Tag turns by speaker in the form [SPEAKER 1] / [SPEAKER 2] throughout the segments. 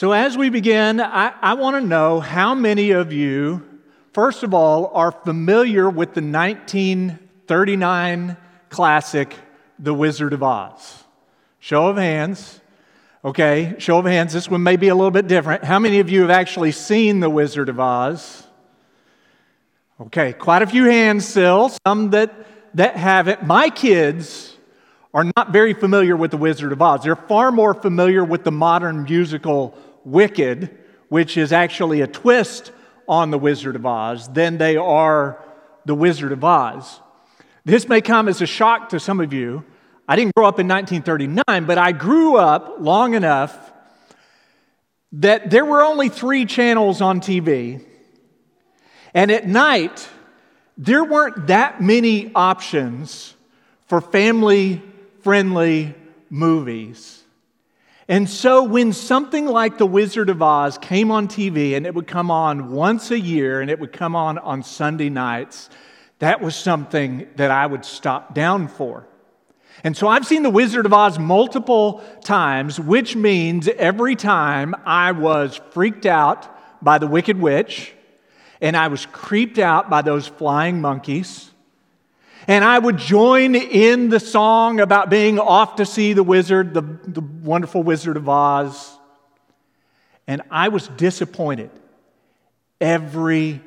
[SPEAKER 1] So, as we begin, I, I want to know how many of you, first of all, are familiar with the 1939 classic, The Wizard of Oz? Show of hands. Okay, show of hands. This one may be a little bit different. How many of you have actually seen The Wizard of Oz? Okay, quite a few hands still, some that, that haven't. My kids are not very familiar with The Wizard of Oz. They're far more familiar with the modern musical Wicked, which is actually a twist on The Wizard of Oz, than they are The Wizard of Oz. This may come as a shock to some of you. I didn't grow up in 1939, but I grew up long enough that there were only three channels on TV. And at night, there weren't that many options for family friendly movies. And so, when something like The Wizard of Oz came on TV and it would come on once a year and it would come on on Sunday nights, that was something that I would stop down for. And so I've seen The Wizard of Oz multiple times, which means every time I was freaked out by the Wicked Witch and I was creeped out by those flying monkeys and I would join in the song about being off to see the wizard, the, the wonderful Wizard of Oz. And I was disappointed every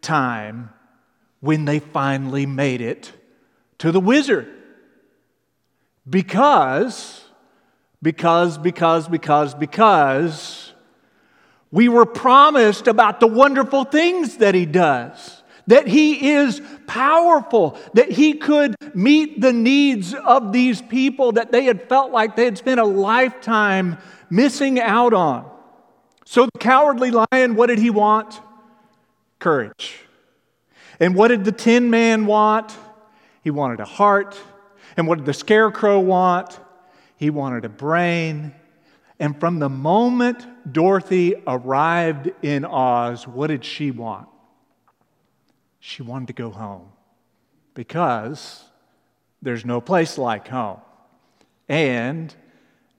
[SPEAKER 1] time when they finally made it to the wizard. Because, because, because, because, because we were promised about the wonderful things that he does that He is powerful, that He could meet the needs of these people that they had felt like they had spent a lifetime missing out on. So, the cowardly lion, what did he want? Courage. And what did the tin man want? He wanted a heart. And what did the scarecrow want? He wanted a brain. And from the moment Dorothy arrived in Oz, what did she want? She wanted to go home because there's no place like home. And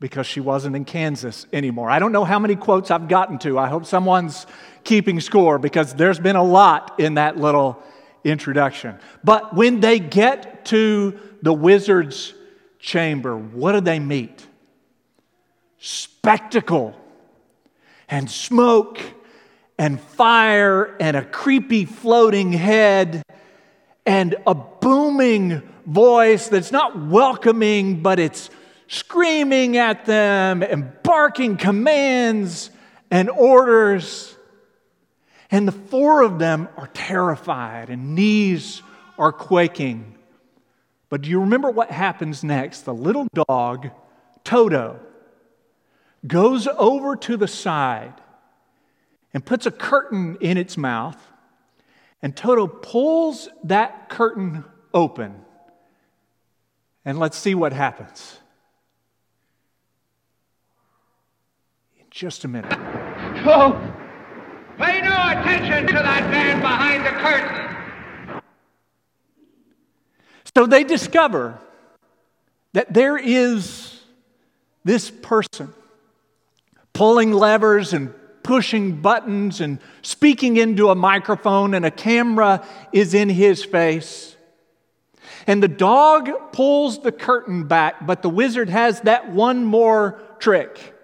[SPEAKER 1] because she wasn't in Kansas anymore. I don't know how many quotes I've gotten to. I hope someone's keeping score because there's been a lot in that little introduction. But when they get to the wizard's chamber, what do they meet? Spectacle and smoke and fire and a creepy floating head and a booming voice that's not welcoming, but it's screaming at them and barking commands and orders. And the four of them are terrified and knees are quaking. But do you remember what happens next? The little dog, Toto, goes over to the side and puts a curtain in its mouth. And Toto pulls that curtain open. And let's see what happens. In just a minute.
[SPEAKER 2] Oh, pay no attention to that man behind the curtain.
[SPEAKER 1] So they discover that there is this person pulling levers and pushing buttons and speaking into a microphone, and a camera is in his face. And the dog pulls the curtain back, but the wizard has that one more trick.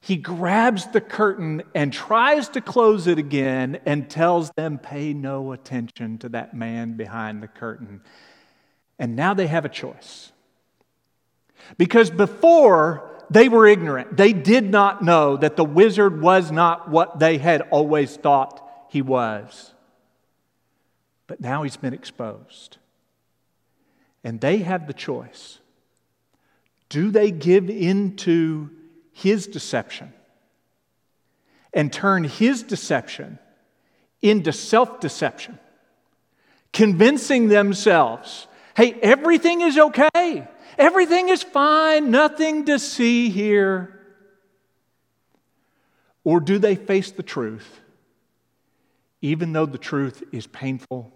[SPEAKER 1] He grabs the curtain and tries to close it again and tells them, pay no attention to that man behind the curtain. And now they have a choice. Because before, they were ignorant. They did not know that the wizard was not what they had always thought he was. But now he's been exposed. And they have the choice. Do they give into his deception and turn his deception into self deception, convincing themselves, hey, everything is okay. Everything is fine, nothing to see here. Or do they face the truth, even though the truth is painful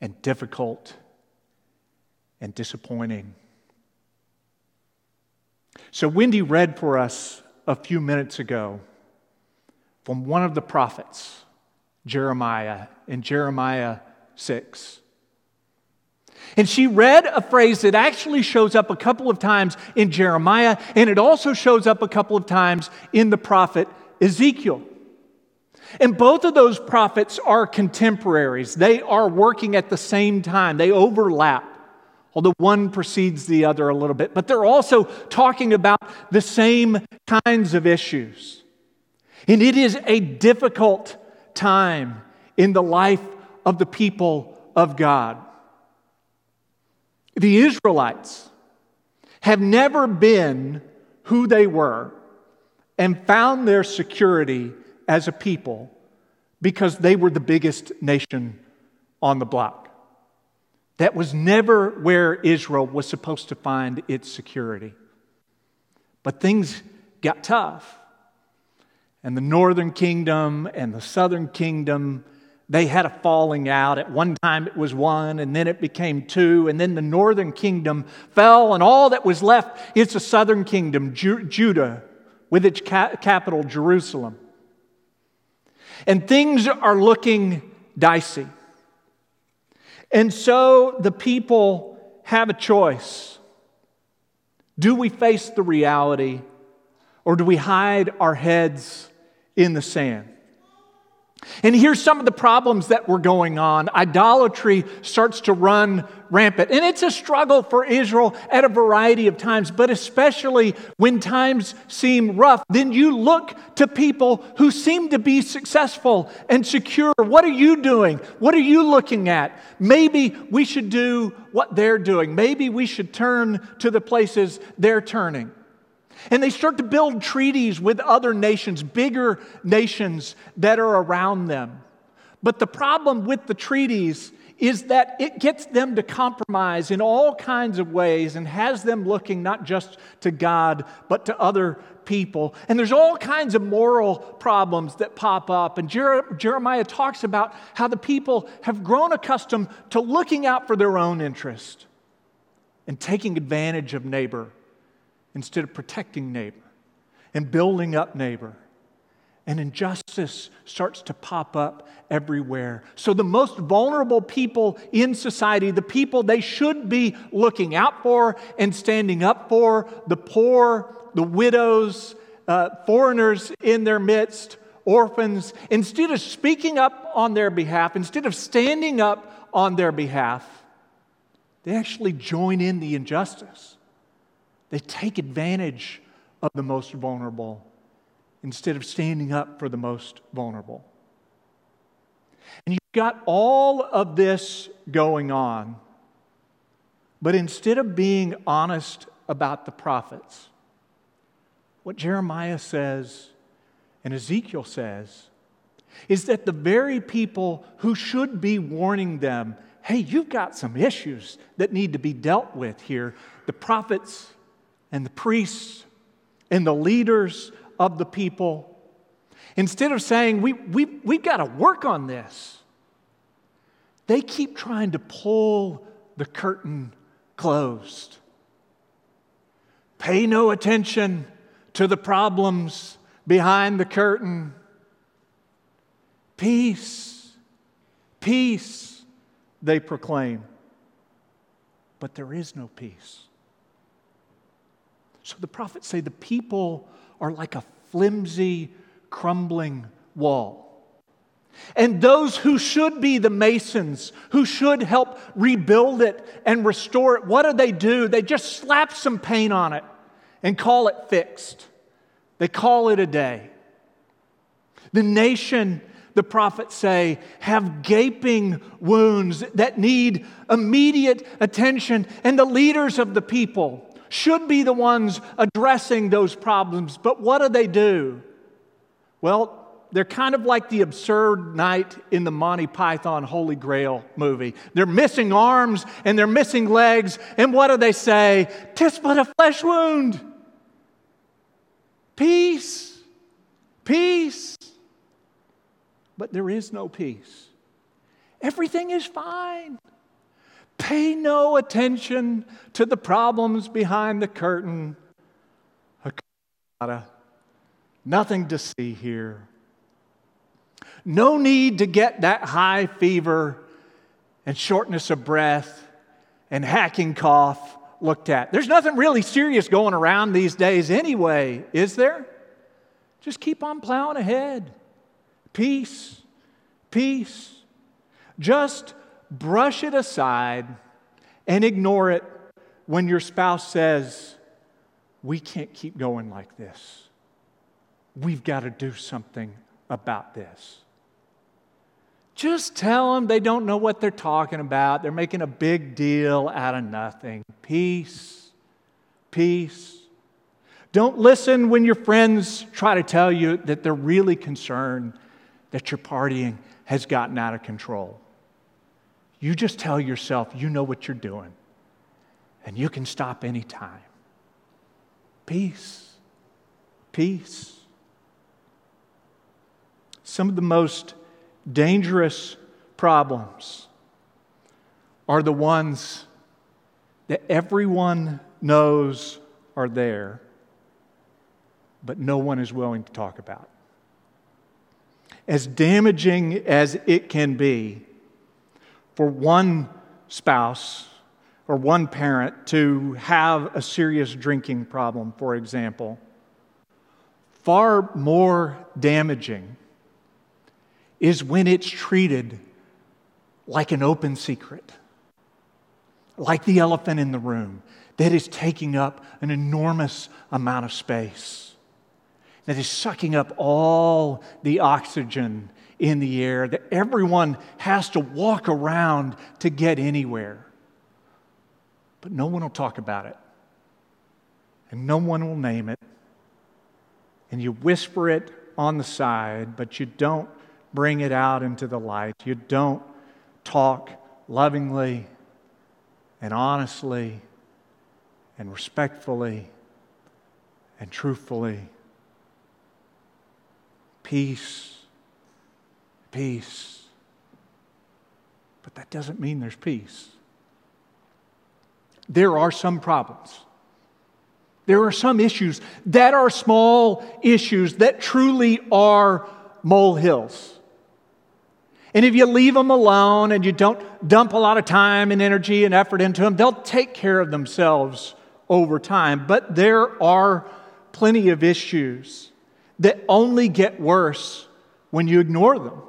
[SPEAKER 1] and difficult and disappointing? So, Wendy read for us a few minutes ago from one of the prophets, Jeremiah, in Jeremiah 6. And she read a phrase that actually shows up a couple of times in Jeremiah, and it also shows up a couple of times in the prophet Ezekiel. And both of those prophets are contemporaries. They are working at the same time, they overlap, although one precedes the other a little bit. But they're also talking about the same kinds of issues. And it is a difficult time in the life of the people of God. The Israelites have never been who they were and found their security as a people because they were the biggest nation on the block. That was never where Israel was supposed to find its security. But things got tough. And the northern kingdom and the southern kingdom they had a falling out. At one time it was one, and then it became two, and then the northern kingdom fell, and all that was left is the southern kingdom, Ju- Judah, with its ca- capital, Jerusalem. And things are looking dicey. And so the people have a choice. Do we face the reality, or do we hide our heads in the sand? And here's some of the problems that were going on. Idolatry starts to run rampant. And it's a struggle for Israel at a variety of times, but especially when times seem rough, then you look to people who seem to be successful and secure. What are you doing? What are you looking at? Maybe we should do what they're doing. Maybe we should turn to the places they're turning. And they start to build treaties with other nations, bigger nations that are around them. But the problem with the treaties is that it gets them to compromise in all kinds of ways and has them looking not just to God, but to other people. And there's all kinds of moral problems that pop up. And Jer- Jeremiah talks about how the people have grown accustomed to looking out for their own interest and taking advantage of neighbor instead of protecting neighbor and building up neighbor. And injustice starts to pop up everywhere. So, the most vulnerable people in society, the people they should be looking out for and standing up for, the poor, the widows, uh, foreigners in their midst, orphans, instead of speaking up on their behalf, instead of standing up on their behalf, they actually join in the injustice. They take advantage of the most vulnerable instead of standing up for the most vulnerable. And you've got all of this going on, but instead of being honest about the prophets, what Jeremiah says and Ezekiel says is that the very people who should be warning them, hey, you've got some issues that need to be dealt with here, the prophets and the priests and the leaders of the people, instead of saying, we, we, we've got to work on this, they keep trying to pull the curtain closed. Pay no attention to the problems behind the curtain. Peace, peace, they proclaim. But there is no peace. So the prophets say the people are like a flimsy, crumbling wall. And those who should be the masons, who should help rebuild it and restore it, what do they do? They just slap some paint on it and call it fixed. They call it a day. The nation, the prophets say, have gaping wounds that need immediate attention, and the leaders of the people should be the ones addressing those problems, but what do they do? Well, they're kind of like the absurd knight in the Monty Python Holy Grail movie. They're missing arms and they're missing legs, and what do they say? Tis but a flesh wound. Peace, peace. But there is no peace. Everything is fine. Pay no attention to the problems behind the curtain. Nothing to see here. No need to get that high fever and shortness of breath and hacking cough looked at. There's nothing really serious going around these days anyway, is there? Just keep on plowing ahead. Peace, peace. Just brush it aside and ignore it when your spouse says, We can't keep going like this. We've got to do something about this. Just tell them they don't know what they're talking about. They're making a big deal out of nothing. Peace, peace. Don't listen when your friends try to tell you that they're really concerned that your partying has gotten out of control. You just tell yourself you know what you're doing and you can stop anytime. Peace, peace. Some of the most dangerous problems are the ones that everyone knows are there, but no one is willing to talk about. As damaging as it can be for one spouse or one parent to have a serious drinking problem, for example, far more damaging is when it's treated like an open secret, like the elephant in the room that is taking up an enormous amount of space, that is sucking up all the oxygen in the air, that everyone has to walk around to get anywhere. But no one will talk about it, and no one will name it. And you whisper it on the side, but you don't bring it out into the light. You don't talk lovingly and honestly and respectfully and truthfully. Peace, peace. But that doesn't mean there's peace. There are some problems. There are some issues that are small issues that truly are molehills. And if you leave them alone and you don't dump a lot of time and energy and effort into them, they'll take care of themselves over time. But there are plenty of issues that only get worse when you ignore them,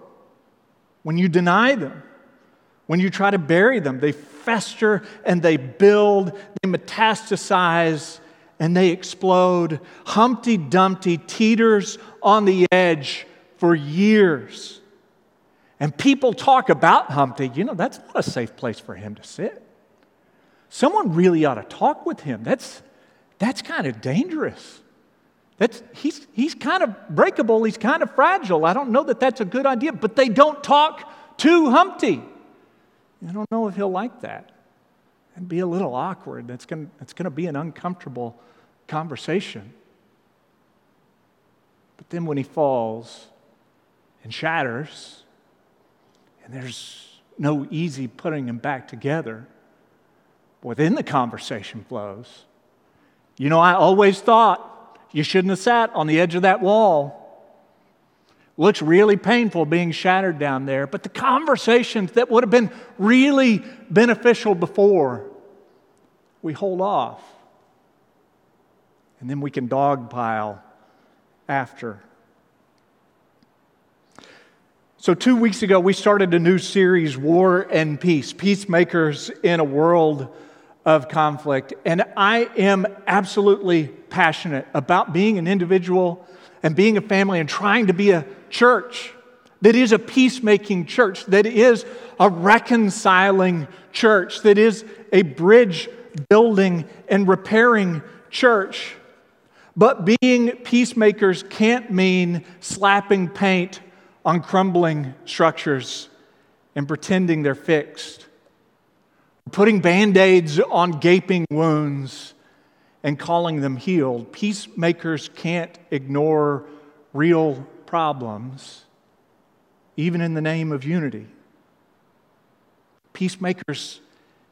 [SPEAKER 1] when you deny them, when you try to bury them. They fester and they build, they metastasize, and they explode. Humpty Dumpty teeters on the edge for years. And people talk about Humpty, you know, that's not a safe place for him to sit. Someone really ought to talk with him. That's, that's kind of dangerous. That's, he's, he's kind of breakable, he's kind of fragile. I don't know that that's a good idea, but they don't talk to Humpty. I don't know if he'll like that. It'd be a little awkward. That's going it's to be an uncomfortable conversation. But then when he falls and shatters, and there's no easy putting him back together. well, then the conversation flows. You know, I always thought you shouldn't have sat on the edge of that wall. Looks really painful being shattered down there, but the conversations that would have been really beneficial before, we hold off. And then we can dogpile after. So, two weeks ago, we started a new series, War and Peace Peacemakers in a World of Conflict. And I am absolutely passionate about being an individual and being a family and trying to be a church that is a peacemaking church, that is a reconciling church, that is a bridge building and repairing church. But being peacemakers can't mean slapping paint on crumbling structures and pretending they're fixed, putting band aids on gaping wounds and calling them healed. Peacemakers can't ignore real problems, even in the name of unity. Peacemakers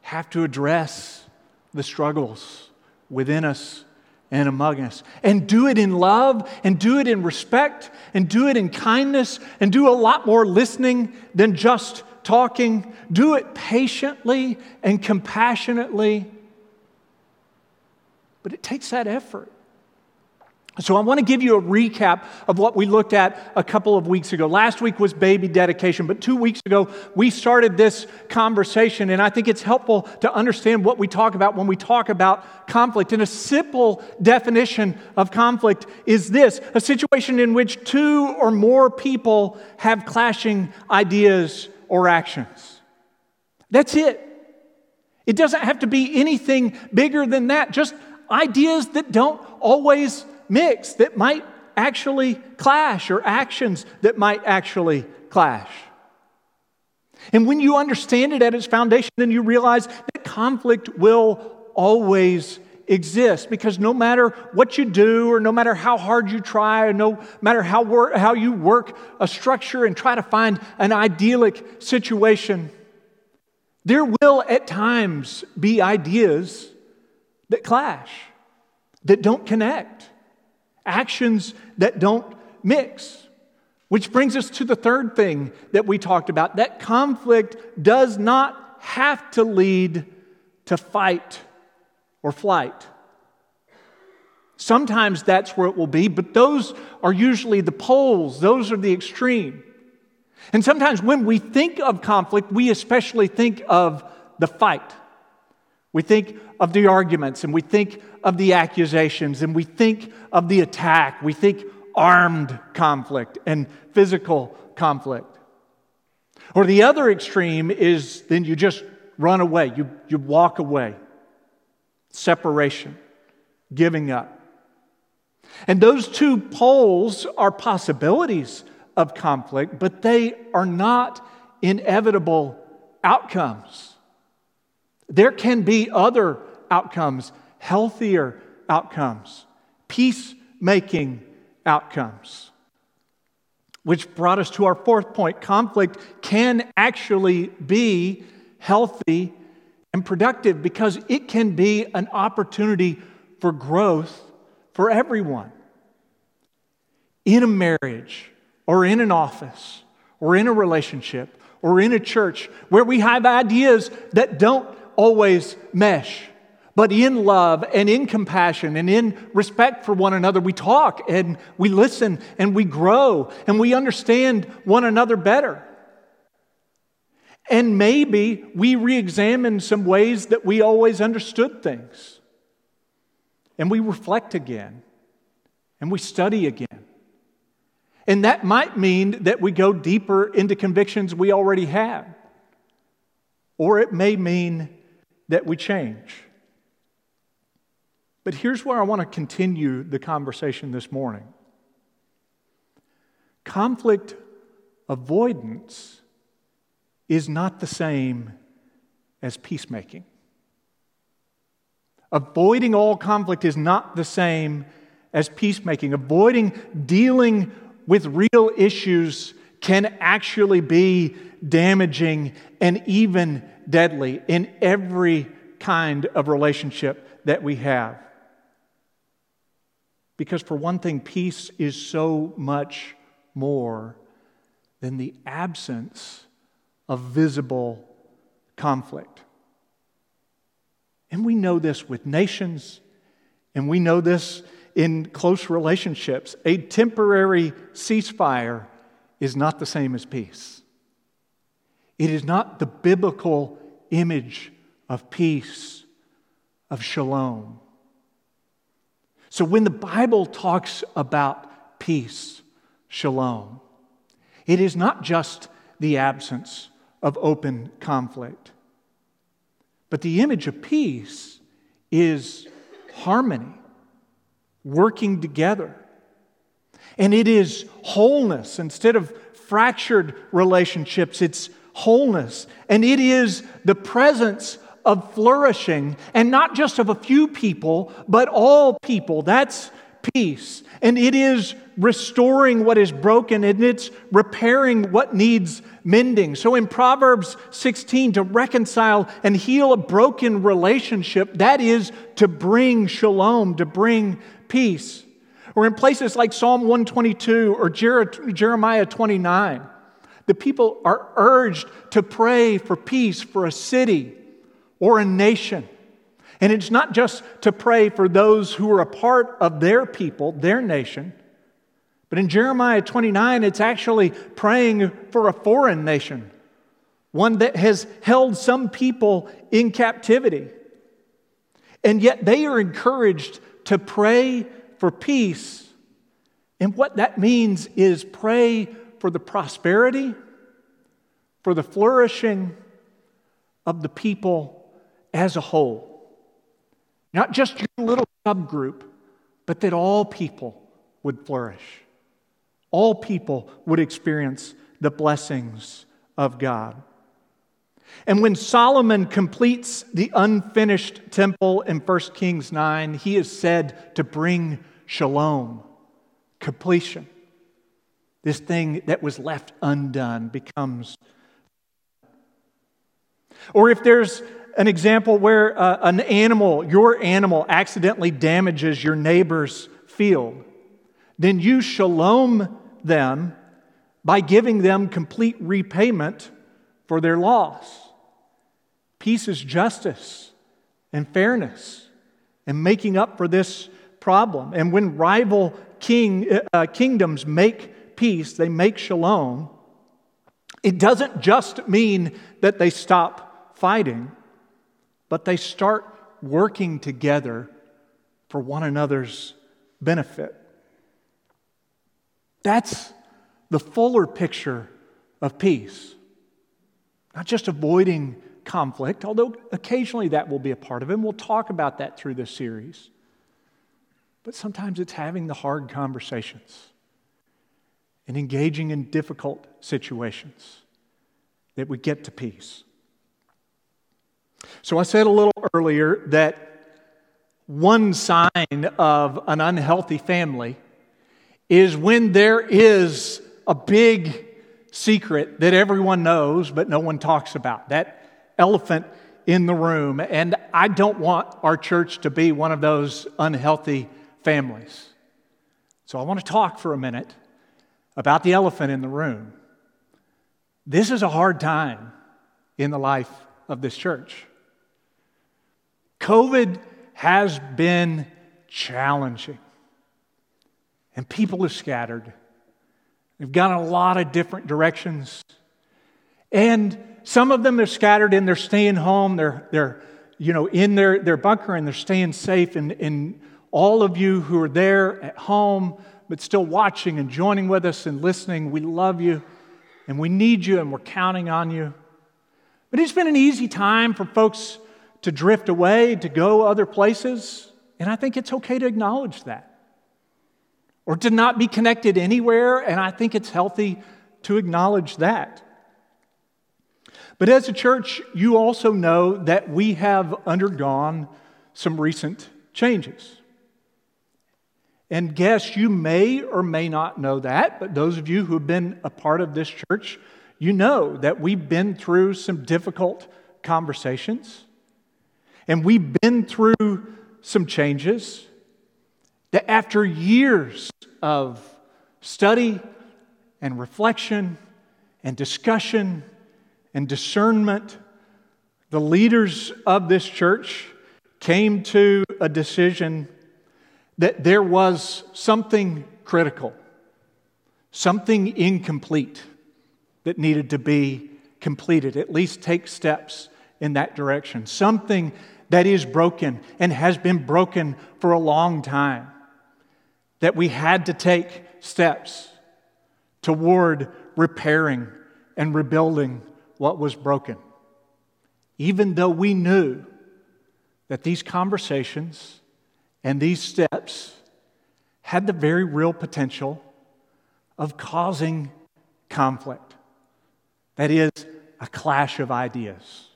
[SPEAKER 1] have to address the struggles within us and among us. And do it in love, and do it in respect, and do it in kindness, and do a lot more listening than just talking. Do it patiently and compassionately. But it takes that effort. So, I want to give you a recap of what we looked at a couple of weeks ago. Last week was baby dedication, but two weeks ago we started this conversation, and I think it's helpful to understand what we talk about when we talk about conflict. And a simple definition of conflict is this a situation in which two or more people have clashing ideas or actions. That's it. It doesn't have to be anything bigger than that, just ideas that don't always mix that might actually clash or actions that might actually clash. And when you understand it at its foundation, then you realize that conflict will always exist because no matter what you do or no matter how hard you try or no matter how, wor- how you work a structure and try to find an idyllic situation, there will at times be ideas that clash, that don't connect actions that don't mix. Which brings us to the third thing that we talked about. That conflict does not have to lead to fight or flight. Sometimes that's where it will be, but those are usually the poles, those are the extreme. And sometimes when we think of conflict, we especially think of the fight. We think of the arguments and we think of the accusations and we think of the attack. We think armed conflict and physical conflict. Or the other extreme is then you just run away, you, you walk away. Separation, giving up. And those two poles are possibilities of conflict, but they are not inevitable outcomes. There can be other outcomes, healthier outcomes, peacemaking outcomes. Which brought us to our fourth point conflict can actually be healthy and productive because it can be an opportunity for growth for everyone. In a marriage, or in an office, or in a relationship, or in a church where we have ideas that don't always mesh. But in love and in compassion and in respect for one another, we talk and we listen and we grow and we understand one another better. And maybe we re examine some ways that we always understood things. And we reflect again and we study again. And that might mean that we go deeper into convictions we already have. Or it may mean that we change. But here's where I want to continue the conversation this morning conflict avoidance is not the same as peacemaking. Avoiding all conflict is not the same as peacemaking. Avoiding dealing with real issues can actually be damaging and even deadly in every kind of relationship that we have. Because, for one thing, peace is so much more than the absence of visible conflict. And we know this with nations, and we know this in close relationships. A temporary ceasefire is not the same as peace. It is not the biblical image of peace, of shalom. So when the Bible talks about peace, shalom, it is not just the absence of open conflict, but the image of peace is harmony, working together. And it is wholeness. Instead of fractured relationships, it's wholeness. And it is the presence of flourishing, and not just of a few people, but all people. That's peace. And it is restoring what is broken and it's repairing what needs mending. So in Proverbs 16, to reconcile and heal a broken relationship, that is to bring shalom, to bring peace. Or in places like Psalm 122 or Jeremiah 29, the people are urged to pray for peace for a city or a nation. And it's not just to pray for those who are a part of their people, their nation, but in Jeremiah 29, it's actually praying for a foreign nation, one that has held some people in captivity. And yet they are encouraged to pray for peace. And what that means is pray for the prosperity, for the flourishing of the people as a whole. Not just your little subgroup, but that all people would flourish. All people would experience the blessings of God. And when Solomon completes the unfinished temple in 1 Kings 9, he is said to bring shalom, completion. This thing that was left undone becomes. Or if there's an example where uh, an animal, your animal, accidentally damages your neighbor's field, then you shalom them by giving them complete repayment for their loss. Peace is justice and fairness and making up for this problem. And when rival king, uh, kingdoms make peace, they make shalom, it doesn't just mean that they stop fighting but they start working together for one another's benefit. That's the fuller picture of peace. Not just avoiding conflict, although occasionally that will be a part of it, and we'll talk about that through this series. But sometimes it's having the hard conversations and engaging in difficult situations that we get to peace. So I said a little earlier that one sign of an unhealthy family is when there is a big secret that everyone knows but no one talks about. That elephant in the room. And I don't want our church to be one of those unhealthy families. So I want to talk for a minute about the elephant in the room. This is a hard time in the life of this church. COVID has been challenging, and people are scattered. They've gone a lot of different directions. And some of them are scattered and they're staying home. They're, they're you know, in their, their bunker and they're staying safe. And, and all of you who are there at home, but still watching and joining with us and listening, we love you and we need you and we're counting on you. But it's been an easy time for folks to drift away, to go other places. And I think it's okay to acknowledge that. Or to not be connected anywhere, and I think it's healthy to acknowledge that. But as a church, you also know that we have undergone some recent changes. And guess you may or may not know that, but those of you who have been a part of this church, you know that we've been through some difficult conversations. And we've been through some changes that after years of study and reflection and discussion and discernment, the leaders of this church came to a decision that there was something critical, something incomplete that needed to be completed, at least take steps in that direction. Something that is broken and has been broken for a long time. That we had to take steps toward repairing and rebuilding what was broken. Even though we knew that these conversations and these steps had the very real potential of causing conflict. That is, a clash of ideas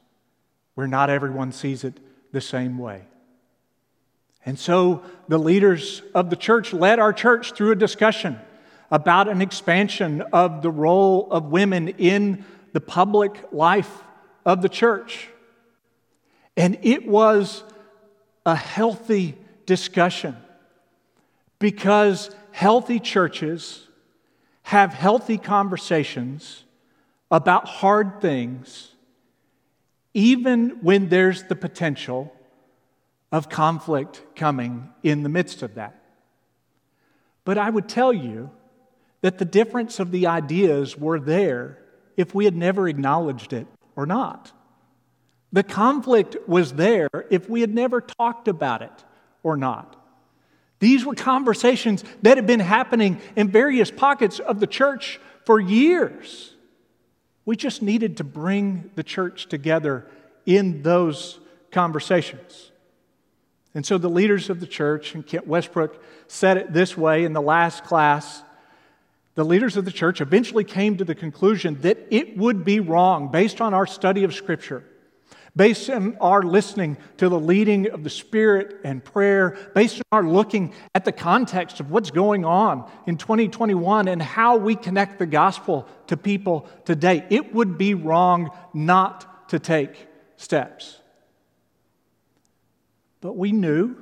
[SPEAKER 1] where not everyone sees it the same way. And so the leaders of the church led our church through a discussion about an expansion of the role of women in the public life of the church. And it was a healthy discussion because healthy churches have healthy conversations about hard things, even when there's the potential of conflict coming in the midst of that. But I would tell you that the difference of the ideas were there if we had never acknowledged it or not. The conflict was there if we had never talked about it or not. These were conversations that had been happening in various pockets of the church for years. We just needed to bring the church together in those conversations. And so the leaders of the church, and Kent Westbrook said it this way in the last class the leaders of the church eventually came to the conclusion that it would be wrong, based on our study of Scripture, based on our listening to the leading of the Spirit and prayer, based on our looking at the context of what's going on in 2021 and how we connect the gospel to people today, it would be wrong not to take steps. But we knew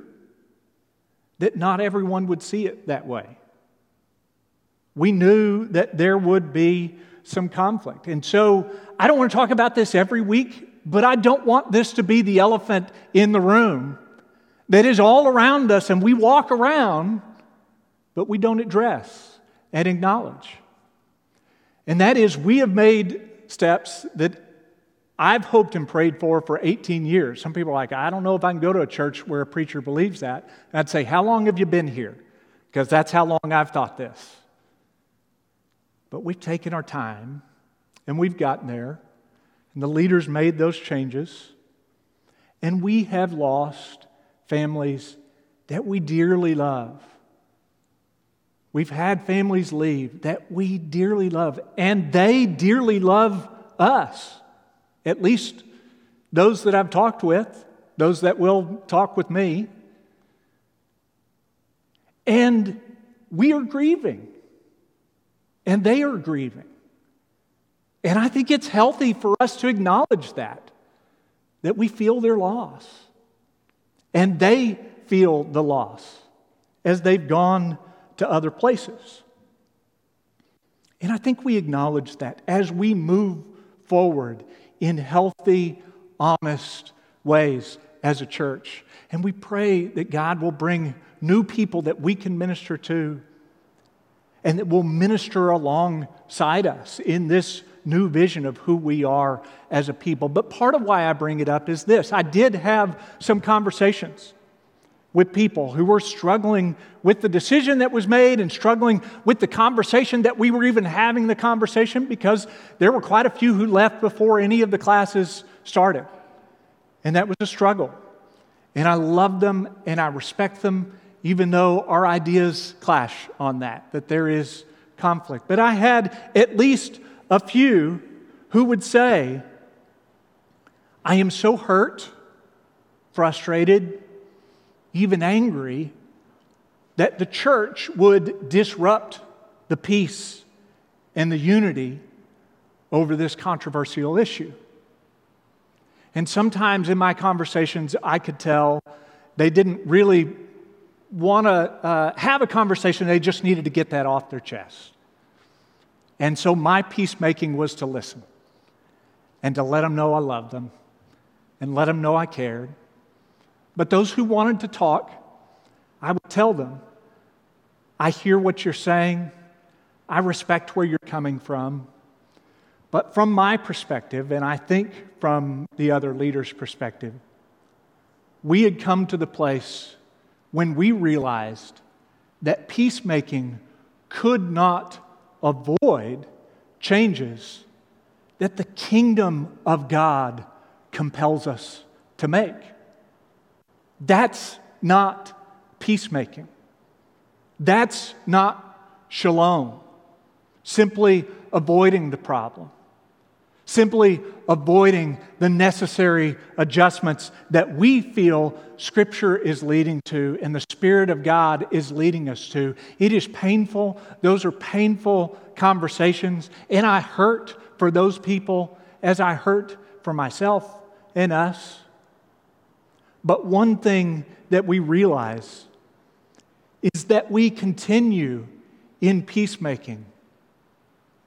[SPEAKER 1] that not everyone would see it that way. We knew that there would be some conflict. And so I don't want to talk about this every week, but I don't want this to be the elephant in the room that is all around us and we walk around, but we don't address and acknowledge. And that is, we have made steps that I've hoped and prayed for for 18 years. Some people are like, I don't know if I can go to a church where a preacher believes that. And I'd say, How long have you been here? Because that's how long I've thought this. But we've taken our time and we've gotten there, and the leaders made those changes, and we have lost families that we dearly love. We've had families leave that we dearly love, and they dearly love us. At least those that I've talked with, those that will talk with me. And we are grieving and they are grieving. And I think it's healthy for us to acknowledge that, that we feel their loss. And they feel the loss as they've gone to other places. And I think we acknowledge that as we move forward in healthy, honest ways as a church. And we pray that God will bring new people that we can minister to and that will minister alongside us in this new vision of who we are as a people. But part of why I bring it up is this I did have some conversations with people who were struggling with the decision that was made and struggling with the conversation that we were even having the conversation because there were quite a few who left before any of the classes started. And that was a struggle. And I love them and I respect them even though our ideas clash on that, that there is conflict. But I had at least a few who would say, I am so hurt, frustrated, even angry that the church would disrupt the peace and the unity over this controversial issue. And sometimes in my conversations, I could tell they didn't really want to uh, have a conversation, they just needed to get that off their chest. And so my peacemaking was to listen and to let them know I loved them and let them know I cared. But those who wanted to talk, I would tell them, I hear what you're saying. I respect where you're coming from. But from my perspective, and I think from the other leaders' perspective, we had come to the place when we realized that peacemaking could not avoid changes that the kingdom of God compels us to make. That's not peacemaking. That's not shalom, simply avoiding the problem. simply avoiding the necessary adjustments that we feel Scripture is leading to and the Spirit of God is leading us to. It is painful. Those are painful conversations. And I hurt for those people as I hurt for myself and us. But one thing that we realize is that we continue in peacemaking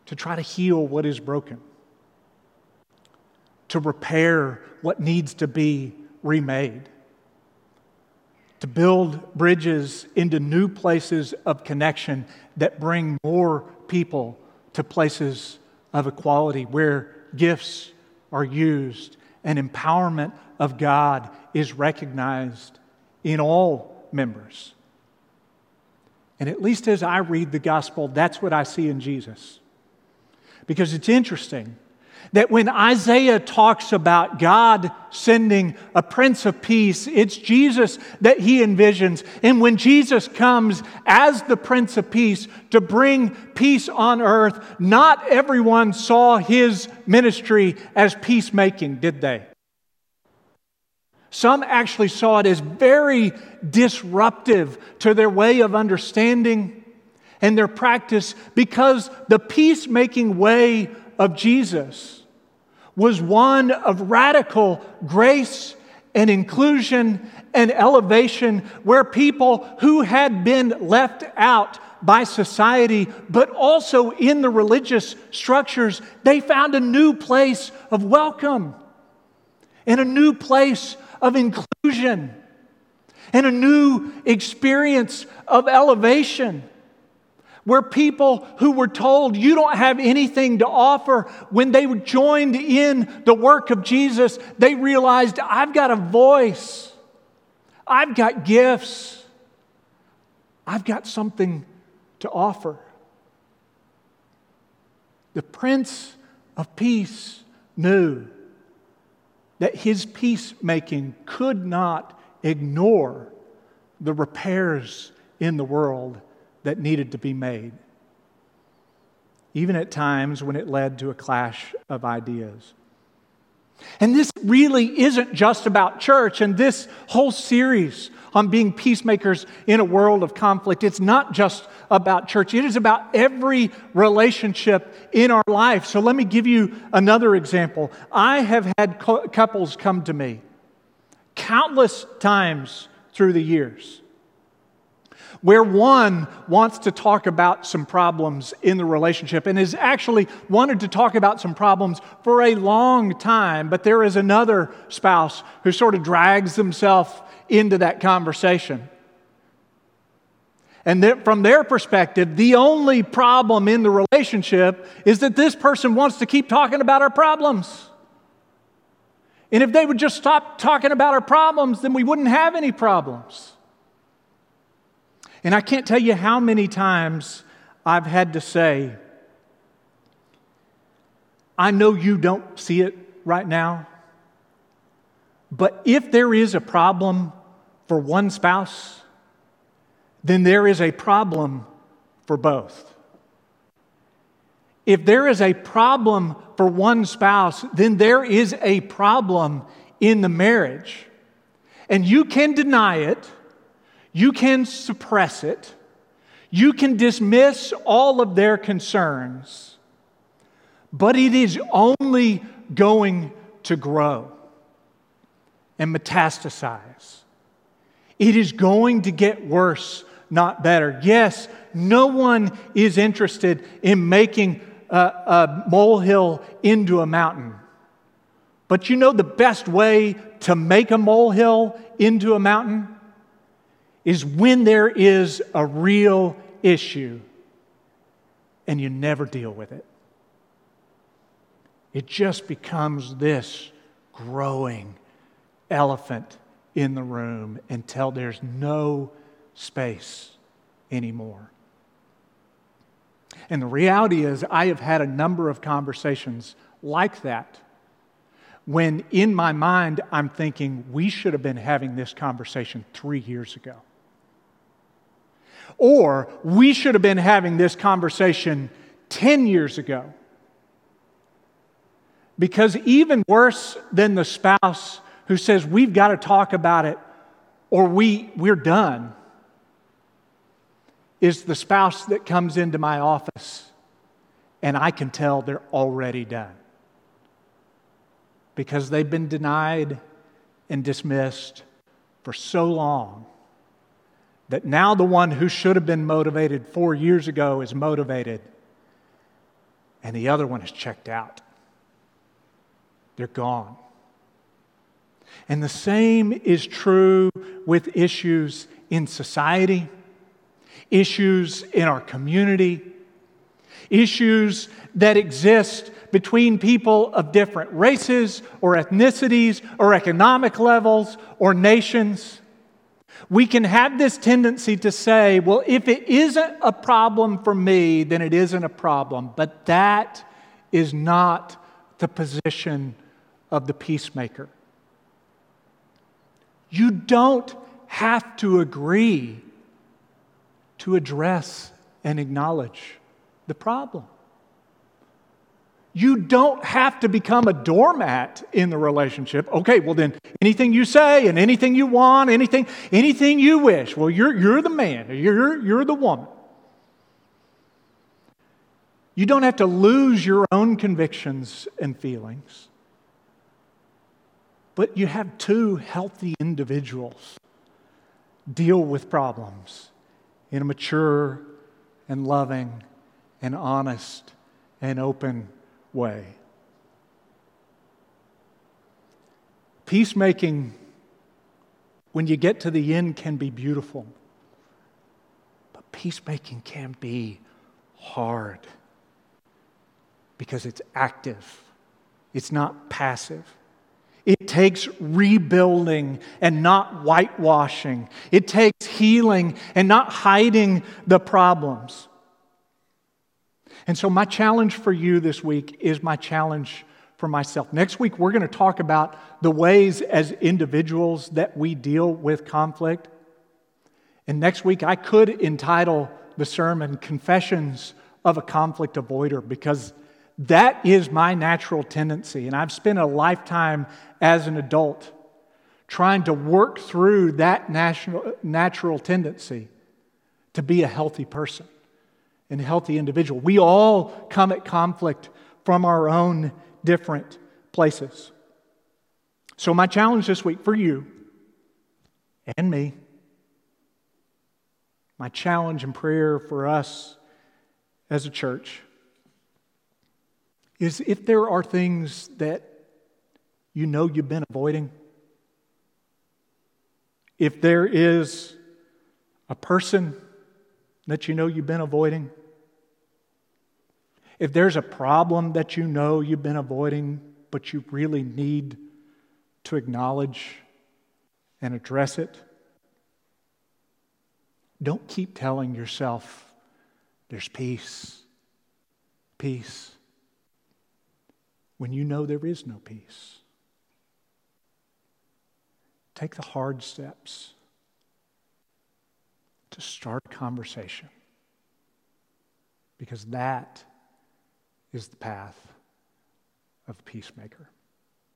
[SPEAKER 1] to try to heal what is broken to repair what needs to be remade, to build bridges into new places of connection that bring more people to places of equality where gifts are used and empowerment of God is recognized in all members. And at least as I read the gospel, that's what I see in Jesus. Because it's interesting that when Isaiah talks about God sending a Prince of Peace, it's Jesus that he envisions. And when Jesus comes as the Prince of Peace to bring peace on earth, not everyone saw his ministry as peacemaking, did they? Some actually saw it as very disruptive to their way of understanding and their practice because the peacemaking way of Jesus was one of radical grace and inclusion and elevation where people who had been left out by society, but also in the religious structures, they found a new place of welcome and a new place of inclusion and a new experience of elevation where people who were told you don't have anything to offer, when they joined in the work of Jesus, they realized I've got a voice, I've got gifts, I've got something to offer. The Prince of Peace knew that his peacemaking could not ignore the repairs in the world that needed to be made, even at times when it led to a clash of ideas. And this really isn't just about church, and this whole series on being peacemakers in a world of conflict, it's not just about church, it is about every relationship in our life. So let me give you another example. I have had couples come to me countless times through the years where one wants to talk about some problems in the relationship and has actually wanted to talk about some problems for a long time, but there is another spouse who sort of drags themselves into that conversation. And from their perspective, the only problem in the relationship is that this person wants to keep talking about our problems. And if they would just stop talking about our problems, then we wouldn't have any problems. And I can't tell you how many times I've had to say, I know you don't see it right now, but if there is a problem for one spouse, then there is a problem for both. If there is a problem for one spouse, then there is a problem in the marriage. And you can deny it you can suppress it. You can dismiss all of their concerns. But it is only going to grow and metastasize. It is going to get worse, not better. Yes, no one is interested in making a, a, molehill into a mountain. But you know the best way to make a molehill into a mountain? Is when there is a real issue and you never deal with it. It just becomes this growing elephant in the room until there's no space anymore. And the reality is, I have had a number of conversations like that when in my mind I'm thinking we should have been having this conversation three years ago. Or we should have been having this conversation 10 years ago. Because even worse than the spouse who says, We've got to talk about it or we, we're done, is the spouse that comes into my office and I can tell they're already done because they've been denied and dismissed for so long that now the one who should have been motivated four years ago is motivated and the other one is checked out. They're gone. And the same is true with issues in society, issues in our community, issues that exist between people of different races or ethnicities or economic levels or nations. We can have this tendency to say, well, if it isn't a problem for me, then it isn't a problem. But that is not the position of the peacemaker. You don't have to agree to address and acknowledge the problem. You don't have to become a doormat in the relationship. Okay, well then anything you say and anything you want, anything, anything you wish. Well, you're, you're the man, you're, you're the woman. You don't have to lose your own convictions and feelings. But you have two healthy individuals deal with problems in a mature and loving and honest and open way. Peacemaking, when you get to the end, can be beautiful. But peacemaking can be hard because it's active, it's not passive. It takes rebuilding and not whitewashing. It takes healing and not hiding the problems. And so, my challenge for you this week is my challenge for myself. Next week, we're going to talk about the ways as individuals that we deal with conflict. And next week, I could entitle the sermon Confessions of a Conflict Avoider because that is my natural tendency. And I've spent a lifetime as an adult trying to work through that natural, tendency to be a healthy person and healthy individual. We all come at conflict from our own different places. So, my challenge this week for you and me, my challenge and prayer for us as a church is if there are things that you know you've been avoiding, if there is a person that you know you've been avoiding, if there's a problem that you know you've been avoiding, but you really need to acknowledge and address it, don't keep telling yourself there's peace, peace, when you know there is no peace. Take the hard steps to start a conversation because that is the path of peacemaker.